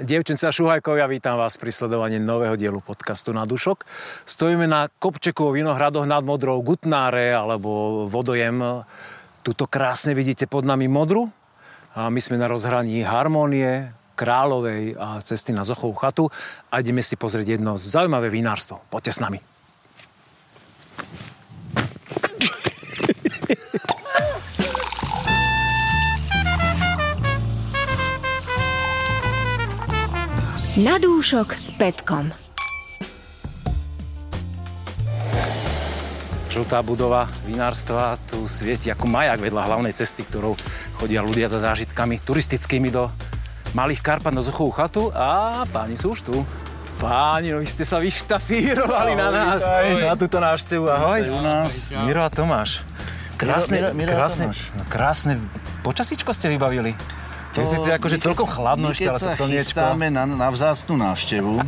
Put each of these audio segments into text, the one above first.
Dievčence a šuhajkovia, vítam vás pri sledovaní nového dielu podcastu na dušok. Stojíme na Kopčekovo vinohradoch nad Modrou Gutnáre alebo Vodojem. Tuto krásne vidíte pod nami Modru a my sme na rozhraní Harmonie, Královej a cesty na Zochovú chatu a ideme si pozrieť jedno zaujímavé vinárstvo. Poďte s nami. Na dúšok s Petkom. Žltá budova vinárstva tu svieti ako majak vedľa hlavnej cesty, ktorou chodia ľudia za zážitkami turistickými do Malých Karpat na Zochovú chatu a páni sú už tu. Páni, no vy ste sa vyštafírovali na nás, vítaj. na túto návštevu. Ahoj. Vítaj u nás. Miro a Tomáš. Krásne, Miro- Miro a krásne, Tomáš. no, krásne počasíčko ste vybavili. Keď ste akože my- celkom chladno ešte, ale to slniečko. chystáme na, na vzácnú návštevu,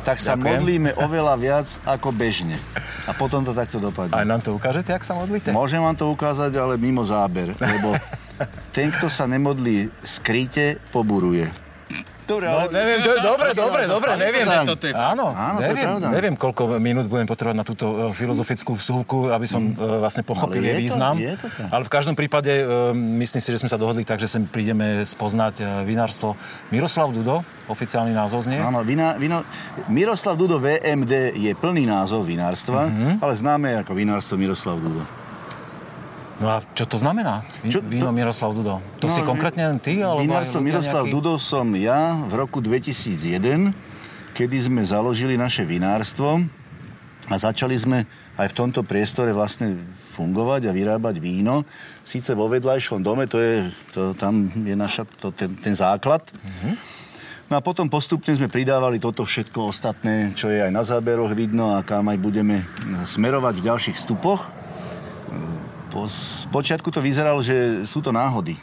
tak sa Ďakujem. modlíme oveľa viac ako bežne. A potom to takto dopadne. Aj nám to ukážete, ak sa modlíte? Môžem vám to ukázať, ale mimo záber, lebo ten, kto sa nemodlí skryte, poburuje. Dobre, No, neviem, to je dobre, dobre, dobre, neviem. Toto je Áno, Áno, to je neviem, neviem, koľko minút budem potrebovať na túto e, filozofickú vsúvku, aby som e, vlastne pochopil jej je to- význam. je to tak. Ale v každom prípade e, myslím si, že sme sa dohodli tak, že sem prídeme spoznať vinárstvo Miroslav Dudo, oficiálny názov znie. Áno, vina, vino, Miroslav Dudo VMD je plný názov vinárstva, Mhm. ale známe ako vinárstvo Miroslav Dudo. No a čo to znamená? Čo Víno to- Miroslav Dudo. To si No, konkrétne len ty? Alebo Vinárstvo Miroslav nejakí? Dudo som ja v roku 2001, kedy sme založili naše vinárstvo a začali sme aj v tomto priestore vlastne fungovať a vyrábať víno. Síce vo vedľajšom dome, to je, to, tam je naša, to, ten, ten základ. No a potom postupne sme pridávali toto všetko ostatné, čo je aj na záberoch vidno a kam aj budeme smerovať v ďalších stupoch. Po, z počiatku to vyzeralo, že sú to náhody.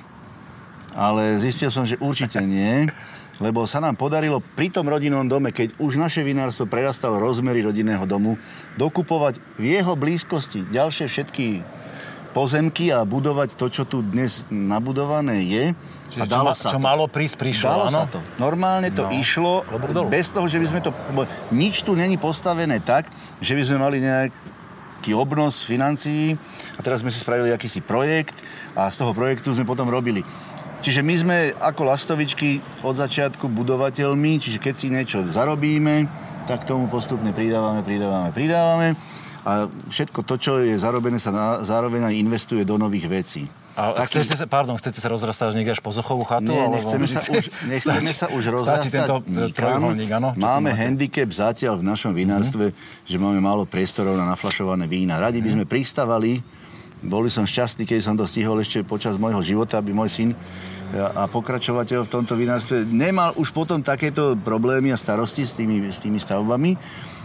Ale zistil som, že určite nie, lebo sa nám podarilo pri tom rodinnom dome, keď už naše vinárstvo prerastalo rozmery rodinného domu, dokupovať v jeho blízkosti ďalšie všetky pozemky a budovať to, čo tu dnes nabudované je. Čiže a čo, dalo ma, sa čo to. malo prísť, prišlo, Dalo áno? sa to. Normálne to No. išlo, bez toho, že by sme to... Nič tu není postavené tak, že by sme mali nejaký obnos financií a teraz sme si spravili akýsi projekt a z toho projektu sme potom robili. Čiže my sme ako lastovičky od začiatku budovateľmi, čiže keď si niečo zarobíme, tak tomu postupne pridávame, pridávame, pridávame a všetko to, čo je zarobené, sa na, zároveň aj investuje do nových vecí. A Taký- chcete sa, pardon, chcete sa rozrastať niekde až po Zochovú chatu? nie, alebo- nechceme sa už, nechceme sa už rozrastať tento e, trojuholník, áno? Máme handicap zatiaľ v našom vinárstve, že máme málo priestorov na naflašované vína. Radi by Mhm. sme pristavali, boli som šťastný, keď som to stihol ešte počas môjho života, aby môj syn a pokračovateľ v tomto vinárstve nemal už potom takéto problémy a starosti s tými, s tými stavbami.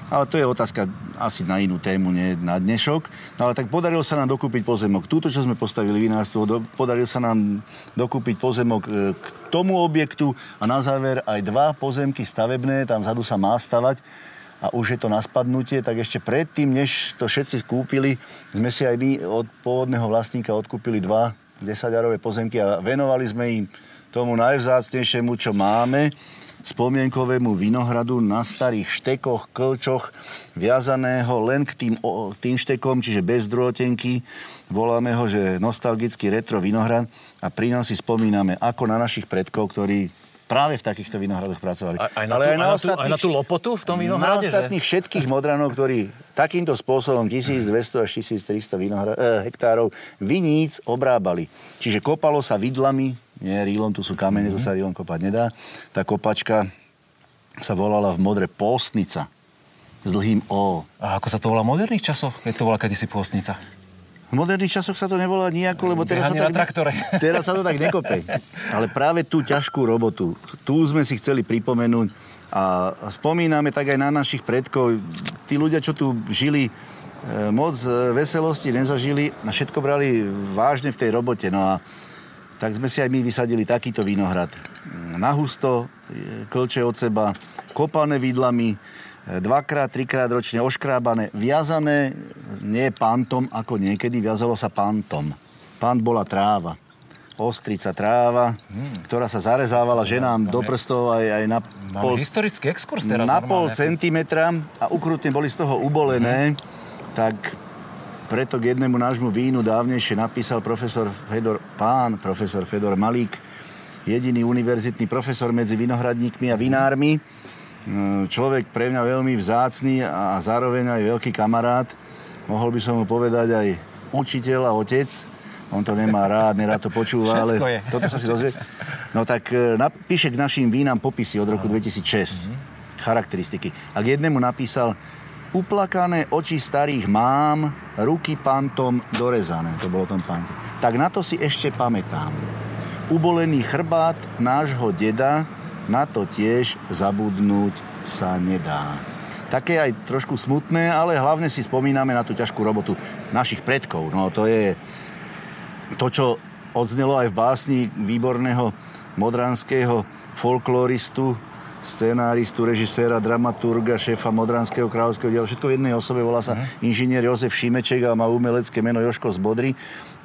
Ale to je otázka asi na inú tému, nie na dnešok. No ale tak podarilo sa nám dokúpiť pozemok. Túto, čo sme postavili vinárstvo, do, podarilo sa nám dokúpiť pozemok e, k tomu objektu a na záver aj dva pozemky stavebné, tam vzadu sa má stavať a už je to na spadnutie, tak ešte predtým, než to všetci skúpili, sme si aj my od pôvodného vlastníka odkúpili dva 10 pozemky a venovali sme im tomu najvzácnejšiemu, čo máme, spomienkovému vinohradu na starých štekoch, klčoch, viazaného len k tým, o, tým štekom, čiže bez drôtenky. Voláme ho, že nostalgický retro vinohrad a pri ňom si spomíname ako na našich predkov, ktorí práve v takýchto vinohradoch pracovali. Aj, aj, na tú, aj, na tú, aj na tú lopotu v tom na vinohrade? že? ostatných všetkých modranov, ktorí takýmto spôsobom 1200 až 1300 vinohra- eh, hektárov viníc obrábali. Čiže kopalo sa vidlami, nie rílom, tu sú kamene, tu sa rílom kopať nedá. Tá kopačka sa volala v modre pôstnica s dlhým O. A ako sa to volá v moderných časoch? Keď to bola kedysi pôstnica? V moderných časoch sa to nevolá nejako, lebo teraz sa, Behanie na traktore. teraz sa to tak nekope. Ale práve tú ťažkú robotu, tu sme si chceli pripomenúť a a spomíname tak aj na našich predkov. Tí ľudia, čo tu žili, e, moc e, veselosti nezažili a všetko brali vážne v tej robote. No a tak sme si aj my vysadili takýto vinohrad. Na husto, klče od seba, kopané vidlami, e, dvakrát, trikrát ročne oškrábané, viazané nie pantom ako niekedy, viazalo sa pantom. Pant bola tráva. ostrica tráva, ktorá sa zarezávala ženám do prstov aj, aj na Máme pol, historický exkurs teraz. na pol centimetra a ukrutne boli z toho ubolené, tak preto k jednému nášmu vínu dávnejšie napísal profesor Fedor, pán profesor Fedor Malík, jediný univerzitný profesor medzi vinohradníkmi a vinármi. Mm, Človek pre mňa veľmi vzácný a zároveň aj veľký kamarát. Mohol by som mu povedať aj učiteľ a otec. On to nemá rád, nerád to počúva, ale je. toto sa si dozvie. No tak e, napíše k našim vínam popisy od roku 2006. Charakteristiky. A k jednému napísal Uplakané oči starých mám, ruky pantom dorezané. To bolo tom pante. Tak na to si ešte pamätám. Ubolený chrbát nášho deda, na to tiež zabudnúť sa nedá. Také aj trošku smutné, ale hlavne si spomíname na tú ťažkú robotu našich predkov. No to je to, čo odznelo aj v básni výborného modranského folkloristu, scenáristu, režiséra, dramaturga, šéfa Modranského kráľovského diela, všetko v jednej osobe, volá sa inžinier Jozef Šimeček a má umelecké meno Joško z Bodry,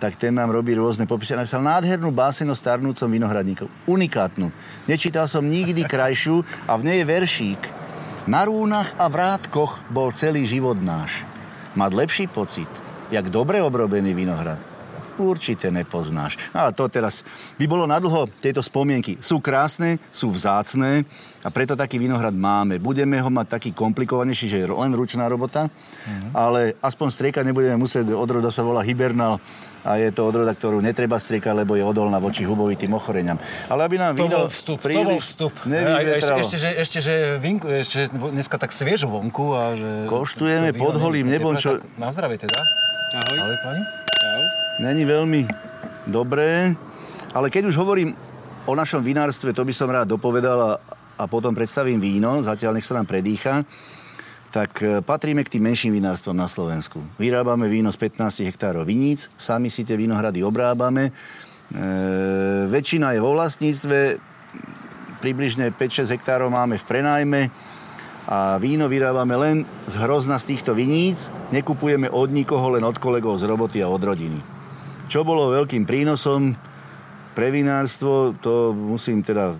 tak ten nám robí rôzne popisy. Napísal nádhernú básen o starnúcom vinohradníkov. Unikátnu. Nečítal som nikdy krajšiu a v nej je veršík. Na rúnach a vrátkoch bol celý život náš. Mať lepší pocit, jak dobre obrobený vinohrad, určite nepoznáš. No, ale to teraz by bolo nadlho tieto spomienky. Sú krásne, sú vzácné a preto taký vinohrad máme. Budeme ho mať taký komplikovanejší, že je len ručná robota, ale aspoň striekať nebudeme musieť. Odroda sa volá hibernál a je to odroda, ktorú netreba striekať, lebo je odolná voči hubovitým ochoreniam. Ale aby nám To víno bol vstup, to bol vstup. Ešte, ešte, že, ešte, že, vinku, ešte dneska tak sviežo vonku a že... Koštujeme pod holým nebom, čo- tak Na zdravie teda. Ahoj. Ahoj pani. Čau. Není veľmi dobré, ale keď už hovorím o našom vinárstve, to by som rád dopovedal a, a potom predstavím víno, zatiaľ nech sa nám predýcha, tak e, patríme k tým menším vinárstvom na Slovensku. Vyrábame víno z 15 hektárov viníc, sami si tie vinohrady obrábame, e, väčšina je vo vlastníctve, približne 5-6 hektárov máme v prenajme a víno vyrábame len z hrozna z týchto viníc, nekupujeme od nikoho, len od kolegov z roboty a od rodiny. Čo bolo veľkým prínosom pre vinárstvo, to musím teda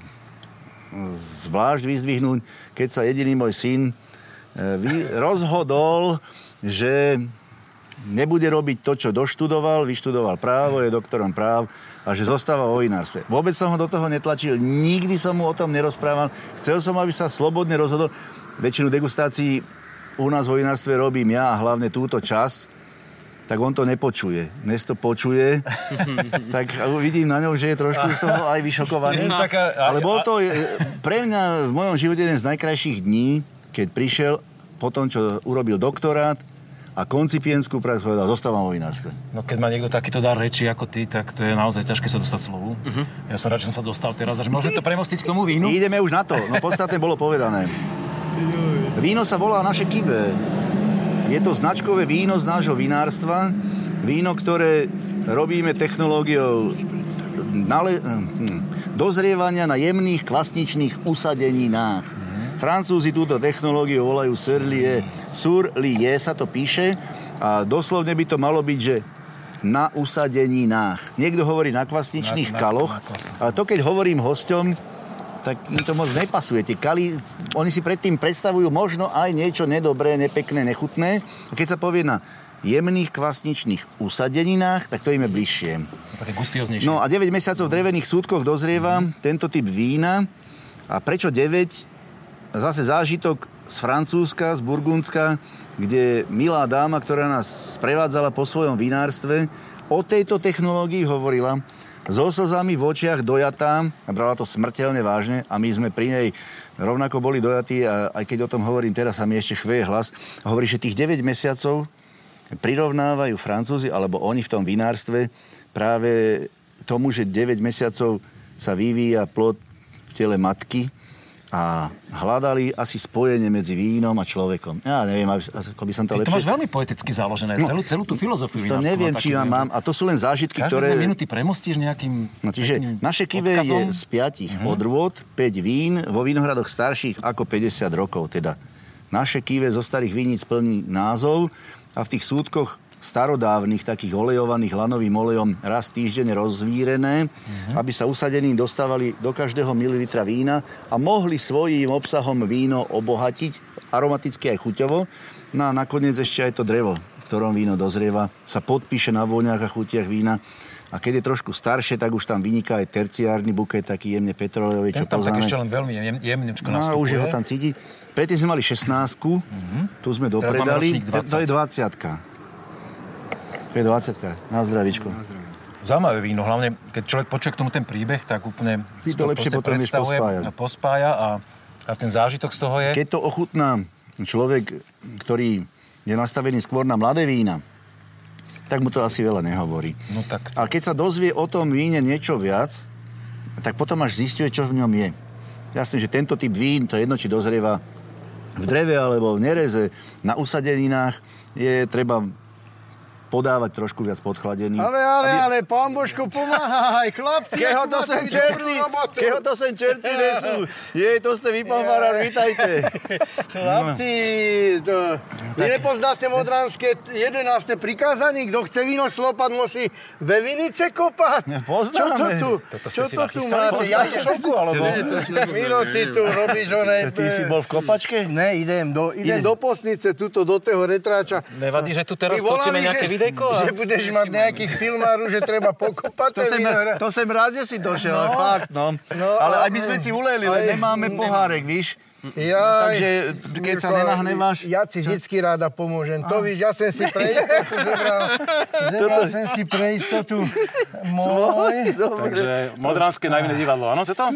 zvlášť vyzdvihnúť, keď sa jediný môj syn e, rozhodol, že nebude robiť to, čo doštudoval, vyštudoval právo, je doktorom práv a že zostáva vo vinárstve. Vôbec som ho do toho netlačil, nikdy som mu o tom nerozprával. Chcel som, aby sa slobodne rozhodol. Väčšinu degustácií u nás vo vinárstve robím ja a hlavne túto časť, tak on to nepočuje. Dnes to počuje, tak vidím na ňom, že je trošku z toho aj vyšokovaný. A- Ale bol to e, pre mňa v mojom živote jeden z najkrajších dní, keď prišiel po tom, čo urobil doktorát a koncipienskú prax povedal, zostávam vo vinárstve. No keď má niekto takýto dar reči ako ty, tak to je naozaj ťažké sa dostať slovu. Mhm. Ja som rád, že som sa dostal teraz a že môžeme to premostiť k tomu vínu. Ideme už na to, no podstatne bolo povedané. Víno sa volá naše kivé. Je to značkové víno z nášho vinárstva. Víno, ktoré robíme technológiou nale- hm, dozrievania na jemných kvasničných usadeninách. Francúzi túto technológiu volajú surlie. Surlie sa to píše a doslovne by to malo byť, že na usadeninách. Niekto hovorí na kvasničných Na- na- kaloch, na ale to keď hovorím hosťom, tak mi to moc nepasuje. Tie kali, oni si predtým predstavujú možno aj niečo nedobré, nepekné, nechutné. A keď sa povie na jemných kvasničných usadeninách, tak to im je bližšie. Také gustioznejšie. No a 9 mesiacov v drevených súdkoch dozrieva tento typ vína. A prečo 9? Zase zážitok z Francúzska, z Burgundska, kde milá dáma, ktorá nás sprevádzala po svojom vinárstve, o tejto technológii hovorila so slzami v očiach dojatá a brala to smrteľne vážne a my sme pri nej rovnako boli dojatí a aj keď o tom hovorím teraz sa mi ešte chveje hlas hovorí, že tých 9 mesiacov prirovnávajú Francúzi, alebo oni v tom vinárstve práve tomu, že 9 mesiacov sa vyvíja plod v tele matky a hľadali asi spojenie medzi vínom a človekom. Ja neviem, ako by som to Ty to lepšie... máš veľmi poeticky založené, celú, celú tú filozofiu To neviem, či veľmi- mám. A to sú len zážitky, Každé ktoré... minúty premostíš nejakým No, čiže naše kive odkazom. je z piatich mm-hmm. odvod, 5 vín, vo vinohradoch starších ako 50 rokov. Teda naše kive zo starých vínic plní názov a v tých súdkoch starodávnych, takých olejovaných lanovým olejom raz týždenne rozvírené, uh-huh. aby sa usadeným dostávali do každého mililitra vína a mohli svojím obsahom víno obohatiť, aromaticky aj chuťovo. No a nakoniec ešte aj to drevo, v ktorom víno dozrieva, sa podpíše na vôňach a chutiach vína. A keď je trošku staršie, tak už tam vyniká aj terciárny buket, taký jemne petrolejový, čo tam poznáme. tak ešte len veľmi jem, jemnečko no, nastupuje. už ho tam cíti. Predtým sme mali 16 uh-huh. tu sme dopredali. ročník 20. To je 20 To je 20 Na zdravičko. Zaujímavé víno, hlavne keď človek počuje k tomu ten príbeh, tak úplne Si to lepšie potom vieš predstavuje pospájať. a pospája a, a ten zážitok z toho je... Keď to ochutná človek, ktorý je nastavený skôr na mladé vína, tak mu to asi veľa nehovorí. No tak A keď sa dozvie o tom víne niečo viac, tak potom až zistuje, čo v ňom je. Jasne, že tento typ vín, to je jedno, či dozrieva v dreve alebo v nereze, na usadeninách, je treba podávať trošku viac podchladený. Ale, ale, ale, pán Božko, pomáhaj, chlapci. Keho to sem čerti, keho to sem čerti nesú. Jej, to ste vy, pán Farár, vítajte. Chlapci, to, vy nepoznáte modranské 11. prikázanie, kto chce víno slopať, musí ve vinice kopať. Ne, poznáme. Čo to tu, Toto čo ste si to tu nachystali? máte? Ja, šoku, alebo... Miro, ty tu robíš oné... Ty si bol v kopačke? Ne, idem do, idem Ide. do posnice, tuto do toho retráča. Nevadí, že tu teraz točíme nejaké že- videjko? A... Že budeš mať nejakých filmáru, že treba pokopať To sem, to sem rád, že si došiel, ale fakt, no. No, ale a- aj my sme si uleli, len nemáme pohárek, víš. Jaj, Takže keď sa nenahneváš- Ja ti vždycky ráda pomôžem. To víš, ja som si pre istotu zebral, zebral som si pre istotu môj. Takže Modranské najvinné divadlo, áno, toto?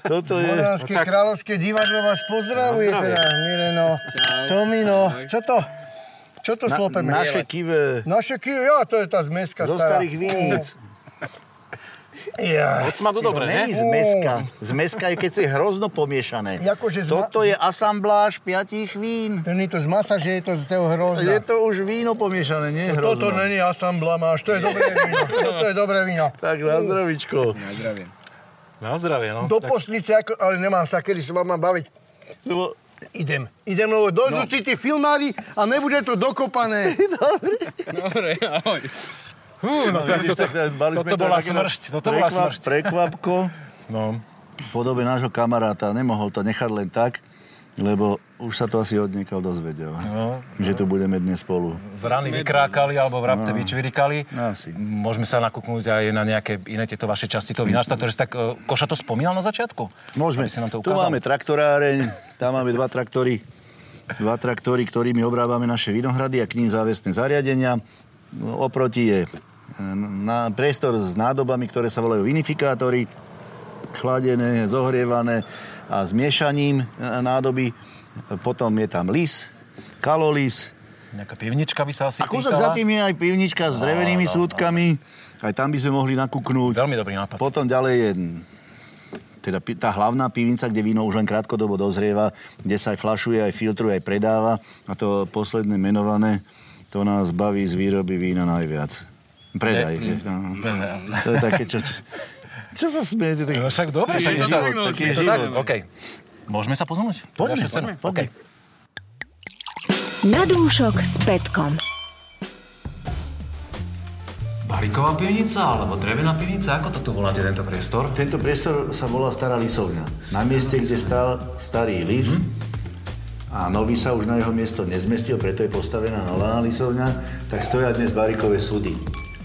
Toto je... Modranské tak- kráľovské divadlo vás pozdravuje zdravie. teda, Mireno. Tomino, čo to? Čo to Na, slopeme? naše kive Naše kiv, ja, to je tá zmeska zo stará. starých viníc. Ja. Od smadu dobre, Není ne? zmeska. Zmeska je, keď si hrozno pomiešané. Jakože zma- Toto je asambláž piatich vín. To nie je to z masa, že je to z toho Je hrozna. to už víno pomiešané, nie Toto hrozno. není asambla máš, to je dobré víno. Toto je dobré víno. Tak na zdravičko. Na zdravie, no. Do Tak poslice, ako, ale nemám sa kedy sa vám mám baviť. Lebo Idem, idem, lebo dojdú no. tí filmári a nebude to dokopané. Hú, no, to, vidíš, toto, tak mali sme toto to bola smršť, toto bola smršť. Prekvapko No, v podobe nášho kamaráta. Nemohol to nechať len tak, lebo už sa to asi odniekal dozvedel. No. Že tu budeme dnes spolu. vrany vykrákali alebo vrabce vyčvirikali. No, Asi. Môžeme sa nakúknúť aj na nejaké iné tieto vaše časti toho vinárstva, ktoré si tak... e, Koša to spomínal na začiatku? Môžeme. Si nám to tu máme traktoráreň, tam máme dva traktory, dva traktory, ktorými obrábame naše vinohrady a k ním závesné zariadenia. No, Oproti je e, na, priestor s nádobami, ktoré sa volajú vinifikátory, chladené, zohrievané a zmiešaním e, nádoby. Potom je tam lis, kalolis, Nejaká pivnička by sa asi a kúsok za tým je aj pivnička s drevenými súdkami. Aj tam by sme mohli nakúknúť. Veľmi dobrý nápad. Potom ďalej je teda tá hlavná pivnica, kde víno už len krátkodobo dozrieva, kde sa aj flašuje, aj filtruje, aj predáva. A to posledné menované, to nás baví z výroby vína najviac. Predaj. Vieš, no. To je také, čo... Čo sa smiete? Tak... No však dobre, však je to, Taký je to život. tak, OK. Môžeme sa pozvnúť? Poďme, Ďalšia scéna? poďme, poďme. OK. Na dúšok s Petkom. Bariková pivnica alebo drevená pivnica? Ako to tu voláte, tento priestor? Tento priestor sa volá Stará lisovňa. Na mieste, kde stál starý lis a nový sa už na jeho miesto nezmestil, preto je postavená nová lisovňa, tak stoja dnes barikové súdy.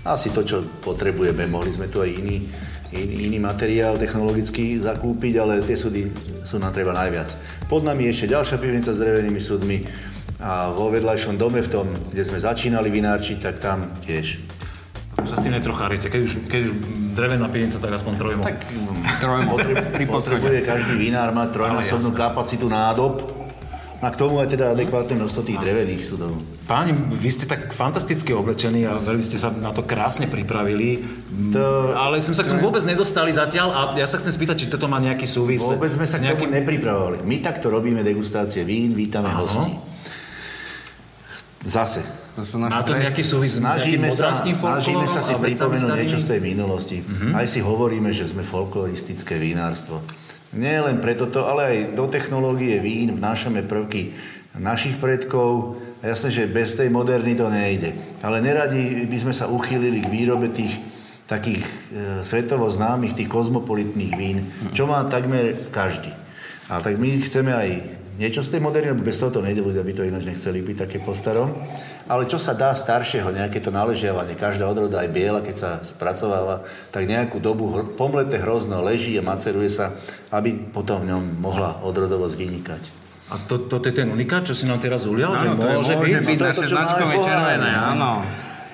Asi to, čo potrebujeme. Mohli sme tu aj iný, iný, iný materiál technologický zakúpiť, ale tie súdy sú nám treba najviac. Pod nami je ešte ďalšia pivnica s drevenými súdmi a vo vedľajšom dome, v tom, kde sme začínali vinárčiť, tak tam tiež. Sa s tým netrochárite. Keď už, keď už drevená pivnica, tak aspoň trojmo. Tak, Potreb, potrebuje každý vinár mať trojnásobnú kapacitu nádob a k tomu aj teda adekvátne množstvo tých drevených súdov. Páni, vy ste tak fantasticky oblečení a veľmi ste sa na to krásne pripravili. To- Ale sme sa k tomu vôbec nedostali zatiaľ a ja sa chcem spýtať, či toto má nejaký súvis Vôbec sme sa s k tomu nepripravovali. My takto robíme degustácie vín, vítame Áno. hostí. Zase. To sú naše Má to nejaký súvis s nejakým Snažíme sa, modranským snažíme sa si pripomenúť niečo z tej minulosti. Mhm. Aj si hovoríme, že sme folkloristické vinárstvo. Nie len preto to, ale aj do technológie vín vnášame prvky našich predkov. Jasné, že bez tej moderny to nejde. Ale neradi by sme sa uchýlili k výrobe tých takých e, svetovo známych, tých kozmopolitných vín, čo má takmer každý. A tak my chceme aj niečo z tej moderny, bez toho to nejde, ľudia by to ináč nechceli piť také po starom. Ale čo sa dá staršieho, nejaké to naležiavanie, každá odroda aj biela, keď sa spracováva, tak nejakú dobu hr- pomleté hrozno leží a maceruje sa, aby potom v ňom mohla odrodovosť vynikať. A to, to, to je ten unikát, čo si nám teraz ulial? že Áno, to je, môže, môže byť No to je naše to, značkové červené, no. áno.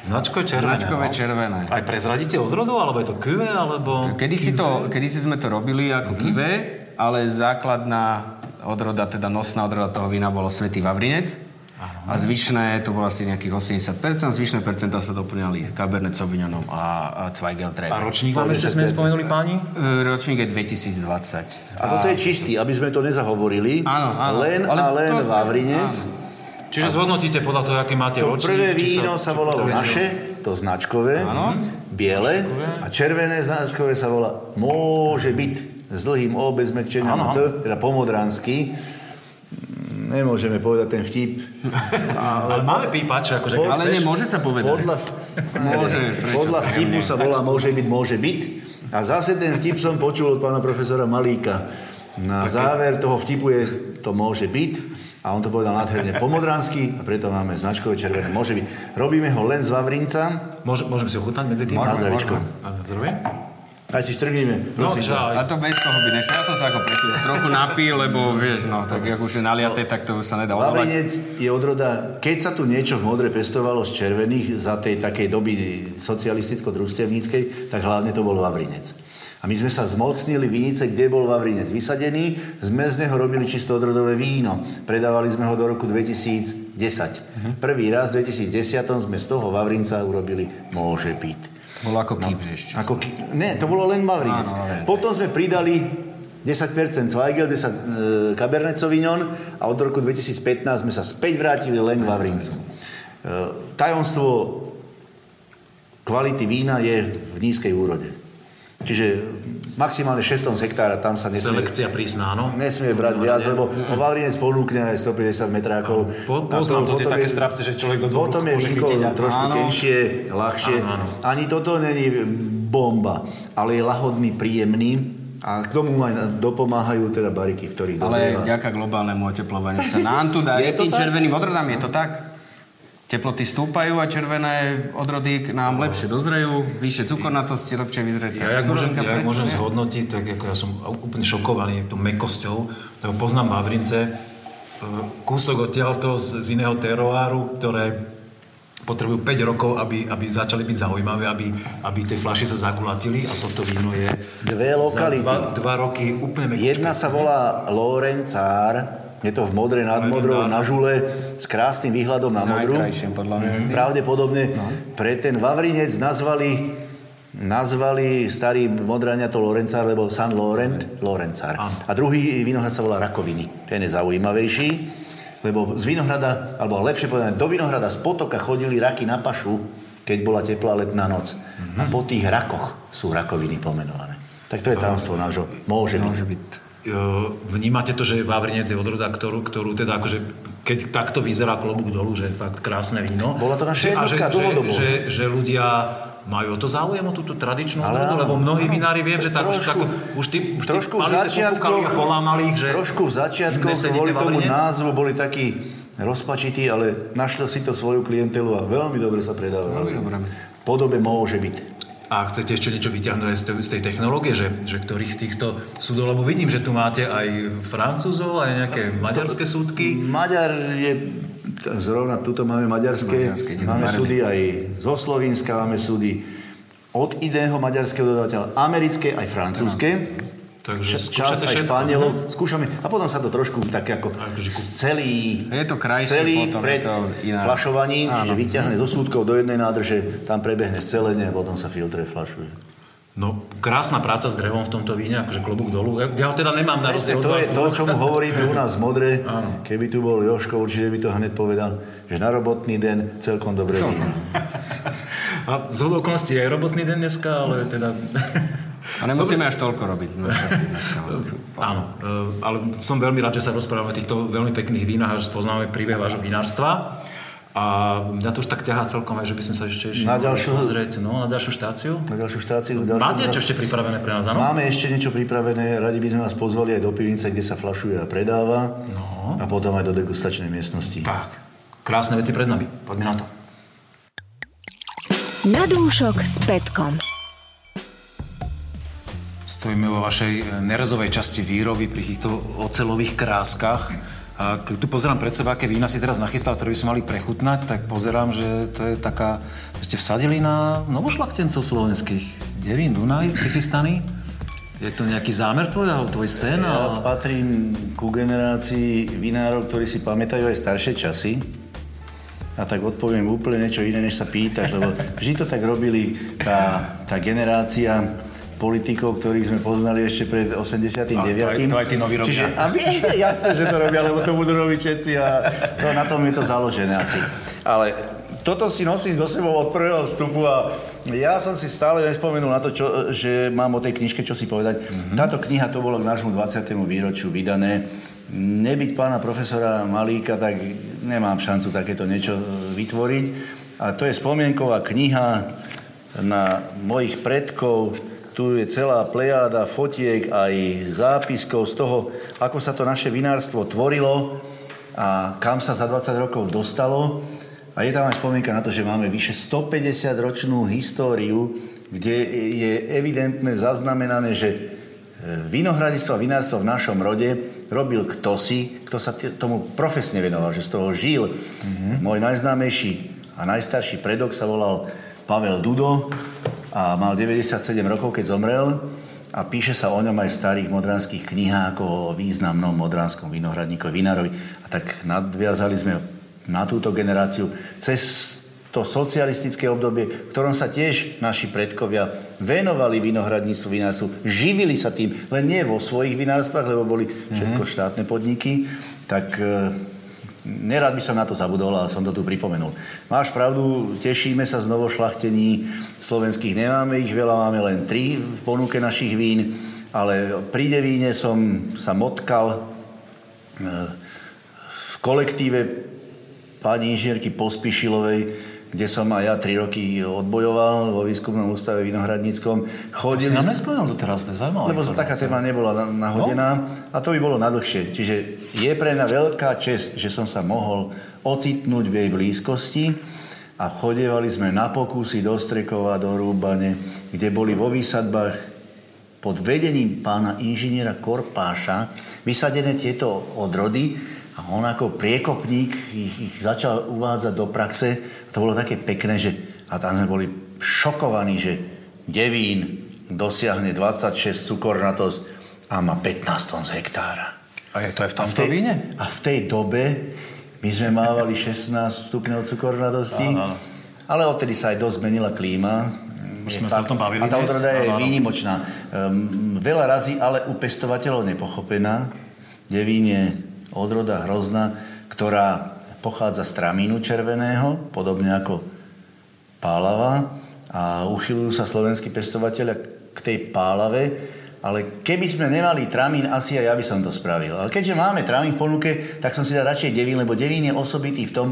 Značkové červené. Značkové no. červené. Aj prezradíte odrodu, alebo je to QV, alebo... Kedy si, to, kedy si sme to robili ako Mhm. kive, ale základná odroda, teda nosná odroda toho vína bolo Svetý Vavrinec. A zvyšné, to bolo asi nejakých 80%, zvyšné percentá sa doplňali Cabernet Sauvignonom a, a Zweigel A Trevi. ročník vám ešte sme spomenuli, páni? E, Ročník je 2020. A toto je čistý, aby sme to nezahovorili. Áno, áno. Len Ale a len to Vavrinec. Čiže zhodnotíte podľa toho, aký máte To ročník. prvé víno sa volalo naše, to značkové, biele, a červené značkové sa volá môže byť s dlhým O bez mekčenia Áno, teda pomodransky. Nemôžeme povedať ten vtip. Ale máme pípač, akože keď Ale chceš. nemôže sa povedať. Podľa, Môže, prečo? podľa vtipu sa volá môže byť, môže byť. A zase ten vtip som počul od pána profesora Malíka. Na záver toho vtipu je to môže byť. A on to povedal nádherne pomodransky a preto máme značkové červené. Môže byť. Robíme ho len z Vavrinca. Môže, môžeme si ochutnať medzi tým? Na zdravičko. Zdravie? Aj si štrgníme. No, prosím. A to bez toho by nešlo. Ja som sa ako predtým trochu napil, lebo vieš, no, tak ako už je naliaté, tak to už sa nedá odvolať. Vavrinec je odroda, keď sa tu niečo v modre pestovalo z červených za tej takej doby socialisticko-družstevníckej, tak hlavne to bol Vavrinec. A my sme sa zmocnili vinice, kde bol Vavrinec vysadený, sme z neho robili čisto odrodové víno. Predávali sme ho do roku 2010. Prvý raz v 2010 sme z toho Vavrinca urobili môže byť. Bolo ako kýb ešte. Ako, ki- ne, to bolo len Mavrinec. Potom sme pridali 10% Zweigel, 10 e, Cabernet Sauvignon a od roku 2015 sme sa späť vrátili len k Vavrincu. E, tajomstvo kvality vína je v nízkej úrode. Čiže maximálne 6 z hektára, tam sa nesmie, Selekcia prísna, no. nesmie brať viac, lebo o Vavrinec ponúkne aj 150 metrákov. Po- poznám to, tie potom také je- strapce, že človek do Potom je môže chytiť a- trošku Áno. tenšie, ľahšie. Áno, áno. Ani toto není bomba, ale je lahodný, príjemný a k tomu aj dopomáhajú teda bariky, ktorých Ale dozrieva. vďaka globálnemu oteplovaniu sa nám tu Je darí to tým tak? červeným odrodám. Je to tak? Teploty stúpajú a červené odrody k nám lepšie dozrejú, vyššie cukornatosti, lepšie vyzreté. Ja, jak môžem, ja prečo môžem zhodnotiť, tak ako ja som úplne šokovaný tou mekosťou, lebo poznám Vavrince, e, kúsok odtiaľto z, z iného teroáru, ktoré potrebujú 5 rokov, aby, aby začali byť zaujímavé, aby, aby tie fľaše sa zakulatili a toto víno je Dve lokality. za dva, dva roky úplne mekučké. Jedna sa volá Lorencár, je to v modre nad modrou na žule s krásnym výhľadom na modru. Najkrajším, podľa mňa. Pravdepodobne pre ten Vavrinec nazvali nazvali starí modraňa to Lorencár, lebo San Laurent, Lorencár. A druhý vinohrad sa volá Rakoviny. Ten je zaujímavejší, lebo z vinohrada, alebo lepšie povedané, do vinohrada z potoka chodili raky na pašu, keď bola teplá letná noc. A po tých rakoch sú rakoviny pomenované. Tak to je tajomstvo nášho. Môže byť. Môže byť. E, Vnímate to, že Vavrinec je odroda, ktorú, ktorú teda akože, keď takto vyzerá klobúk dolu, že je fakt krásne víno. Bola to naša Že- že, jednotka že, dlhodobo. že, že, ľudia majú o to záujem o túto tradičnú Ale odrodu, lebo mnohí áno. vinári viem, že tak už, Trošku- tak, už tí, už trošku v palice začiatkoch, popúkali a polámali ich, že trošku v začiatkoch kvôli tomu názvu boli takí rozpačití, ale našlo si to svoju klientelu a veľmi dobre sa predávalo. Veľmi dobre. Podobe môže byť. A chcete ešte niečo vyťahnuť aj z tej, z tej technológie, že, že ktorých týchto súdov, lebo vidím, že tu máte aj Francúzov, aj nejaké maďarské súdky. Maďar je, zrovna tuto máme maďarské, Maďarské, máme barely. súdy aj zo Slovenska, máme súdy od iného maďarského dodateľa, americké aj francúzske. Takže čas aj. Španielov. Skúšame a potom sa to trošku tak ako celý, Je to krajšie celý potom, pred je to iná. flašovaním, čiže vyťahne zo súdkov do jednej nádrže, tam prebehne scelenie a potom sa filtre flašuje. No, krásna práca s drevom v tomto víne, akože klobúk dolu. Ja, ho teda nemám na rozdiel to je to, dvoch. čo mu hovoríme u nás Modre. Keby tu bol Joško, určite by to hneď povedal, že na robotný den celkom dobre víno. A z okolností je aj robotný deň dneska, ale teda... A nemusíme až toľko robiť. dneska. Áno, e, ale som veľmi rád, že sa rozprávame o týchto veľmi pekných vínach a že spoznáme príbeh vášho vinárstva. A mňa to už tak ťahá celkom, že by sme sa ešte, Na ďalšiu- pozrieť no, na ďalšiu štáciu. Na ďalšiu štáciu. ďalšiu- Máte čo ešte pripravené pre nás, áno? Máme ešte niečo pripravené, radi by sme vás pozvali aj do pivnice, kde sa flašuje a predáva. No. A potom aj do degustačnej miestnosti. Tak, krásne veci pred nami. Poďme na to. Na dúšok s Petkom. Stojíme vo vašej nerezovej časti výroby pri týchto ocelových kráskach. A keď tu pozerám pred seba, aké vína si teraz nachystal, ktoré by sme mali prechutnať, tak pozerám, že to je taká... Ste vsadili na novošlachtencov slovenských. Devín, Dunaj, prichystaný. Je to nejaký zámer tvoj, alebo tvoj sen? Ja A... patrím ku generácii vinárov, ktorí si pamätajú aj staršie časy. A tak odpoviem úplne niečo iné, než sa pýtaš, lebo vždy to tak robili tá, tá generácia politikov, ktorých sme poznali ešte pred 89. A to aj- to aj tí noví robia. Čiže, a vie, jasné, že to robia, lebo to budú robiť všetci a to, na tom je to založené asi. Ale toto si nosím so sebou od prvého vstupu a ja som si stále nespomenul na to, čo, že mám o tej knižke čo si povedať. Mm-hmm. Táto kniha to bolo k nášmu 20. výročiu vydané. Nebyť pána profesora Malíka, tak nemám šancu takéto niečo e, vytvoriť. A to je spomienková kniha na mojich predkov. Tu je celá plejáda fotiek aj zápiskov z toho, ako sa to naše vinárstvo tvorilo a kam sa za 20 rokov dostalo. A je tam aj spomienka na to, že máme vyše 150-ročnú históriu, kde je evidentne zaznamenané, že e, vinohradistvo a vinárstvo v našom rode robil kto si, kto sa tomu profesne venoval, že z toho žil. Mm-hmm. Môj najznámejší a najstarší predok sa volal Pavel Dudo a mal 97 rokov, keď zomrel. A píše sa o ňom aj v starých modranských knihách ako o významnom modránskom vinohradníkovi, vinárovi. A tak nadviazali sme na túto generáciu cez to socialistické obdobie, v ktorom sa tiež naši predkovia venovali vinohradníctvu, vinárstvu, živili sa tým, len nie vo svojich vinárstvách, lebo boli všetko štátne podniky, tak e, nerad by som na to zabudol, ale som to tu pripomenul. Máš pravdu, tešíme sa z novošlachtení slovenských, nemáme ich veľa, máme len tri v ponuke našich vín, ale pri Devíne som sa motkal e, v kolektíve pani inžinierky Pospišilovej, kde som aj ja tri roky odbojoval vo výskumnom ústave vinohradníckom. To si nám nespomenul doteraz, to je zaujímavé. Lebo to taká téma nebola na- nahodená a to by bolo na dlhšie. Čiže je pre mňa veľká čest, že som sa mohol ocitnúť v jej blízkosti a chodievali sme na pokusy do Strekova, do Rúbane, kde boli vo výsadbách pod vedením pána inžiniera Korpáša vysadené tieto odrody a on ako priekopník ich, ich začal uvádzať do praxe. To bolo také pekné, že a tam sme boli šokovaní, že Devín dosiahne 26 cukornatosť a má 15 tón z hektára. A je to aj v A v, tomto tej, víne? a v tej dobe my sme mávali 16 stupňov áno. ale odtedy sa aj dosť zmenila klíma. Už sme sa o tom bavili A tá odroda je áno. výnimočná. Um, veľa razy ale u pestovateľov nepochopená. Devín je odroda hrozná, ktorá pochádza z tramínu červeného, podobne ako pálava a uchylujú sa slovenskí pestovateľia k tej pálave, ale keby sme nemali tramín, asi aj ja by som to spravil. Ale keďže máme tramín v ponuke, tak som si dal radšej devín, lebo devín je osobitý v tom,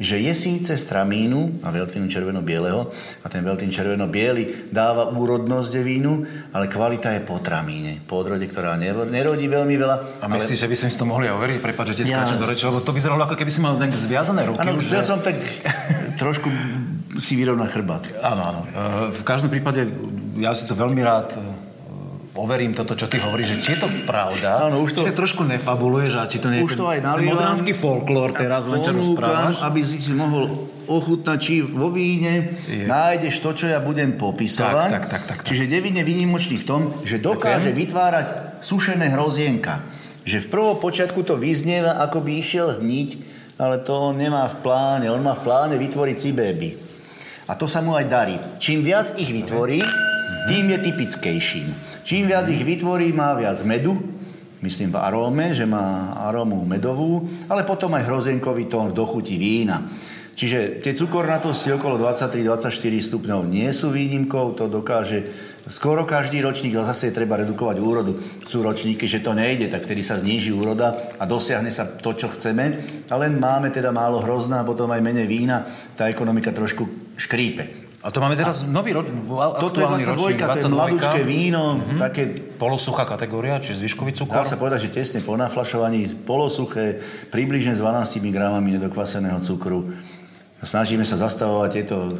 že je síce z tramínu a veľtinu červeno-bieleho a ten veľtín červeno-biely dáva úrodnosť devínu, ale kvalita je po tramíne, po odrode, ktorá nerodí veľmi veľa. A myslíš, že by sme si to mohli overiť? Prepač, že ti Ja- do reči, lebo to vyzeralo ako keby si mal nejak zviazané ruky. Áno, že- som tak trošku si vyrovnať chrbát. Áno, áno. E, V každom prípade ja si to veľmi rád overím toto, čo ty hovoríš, že či je to pravda, Áno, už to- či trošku nefabuluješ a či to nie je Už to aj nalievam. modránsky folklór teraz len čo rozprávaš. aby si si mohol ochutnať, či vo víne Je. nájdeš to, čo ja budem popisovať. Tak, tak, tak, tak, tak. Čiže Devín je výnimočný v tom, že dokáže vytvárať sušené hrozienka. Že v prvom počiatku to vyznieva, ako by išiel hniť, ale to on nemá v pláne. On má v pláne vytvoriť cibéby. A to sa mu aj darí. Čím viac ich vytvorí, tým je typickejším. Čím viac ich vytvorí, má viac medu, myslím v aróme, že má arómu medovú, ale potom aj hrozienkový tón v dochuti vína. Čiže tie cukornatosti okolo 23-24 stupňov nie sú výnimkou, to dokáže skoro každý ročník, ale zase je treba redukovať úrodu. Sú ročníky, že to nejde, tak vtedy sa zníži úroda a dosiahne sa to, čo chceme. A len máme teda málo hrozná potom aj menej vína, tá ekonomika trošku škrípe. A to máme teraz a nový roč, Toto je 22, ročník, to je mladúčké víno, mm-hmm. také... Polosuchá kategória, čiže zvyškový cukor? Dá sa povedať, že tesne po naflašovaní, polosuché, približne s 12 gramami nedokvaseného cukru. Snažíme sa zastavovať tieto e,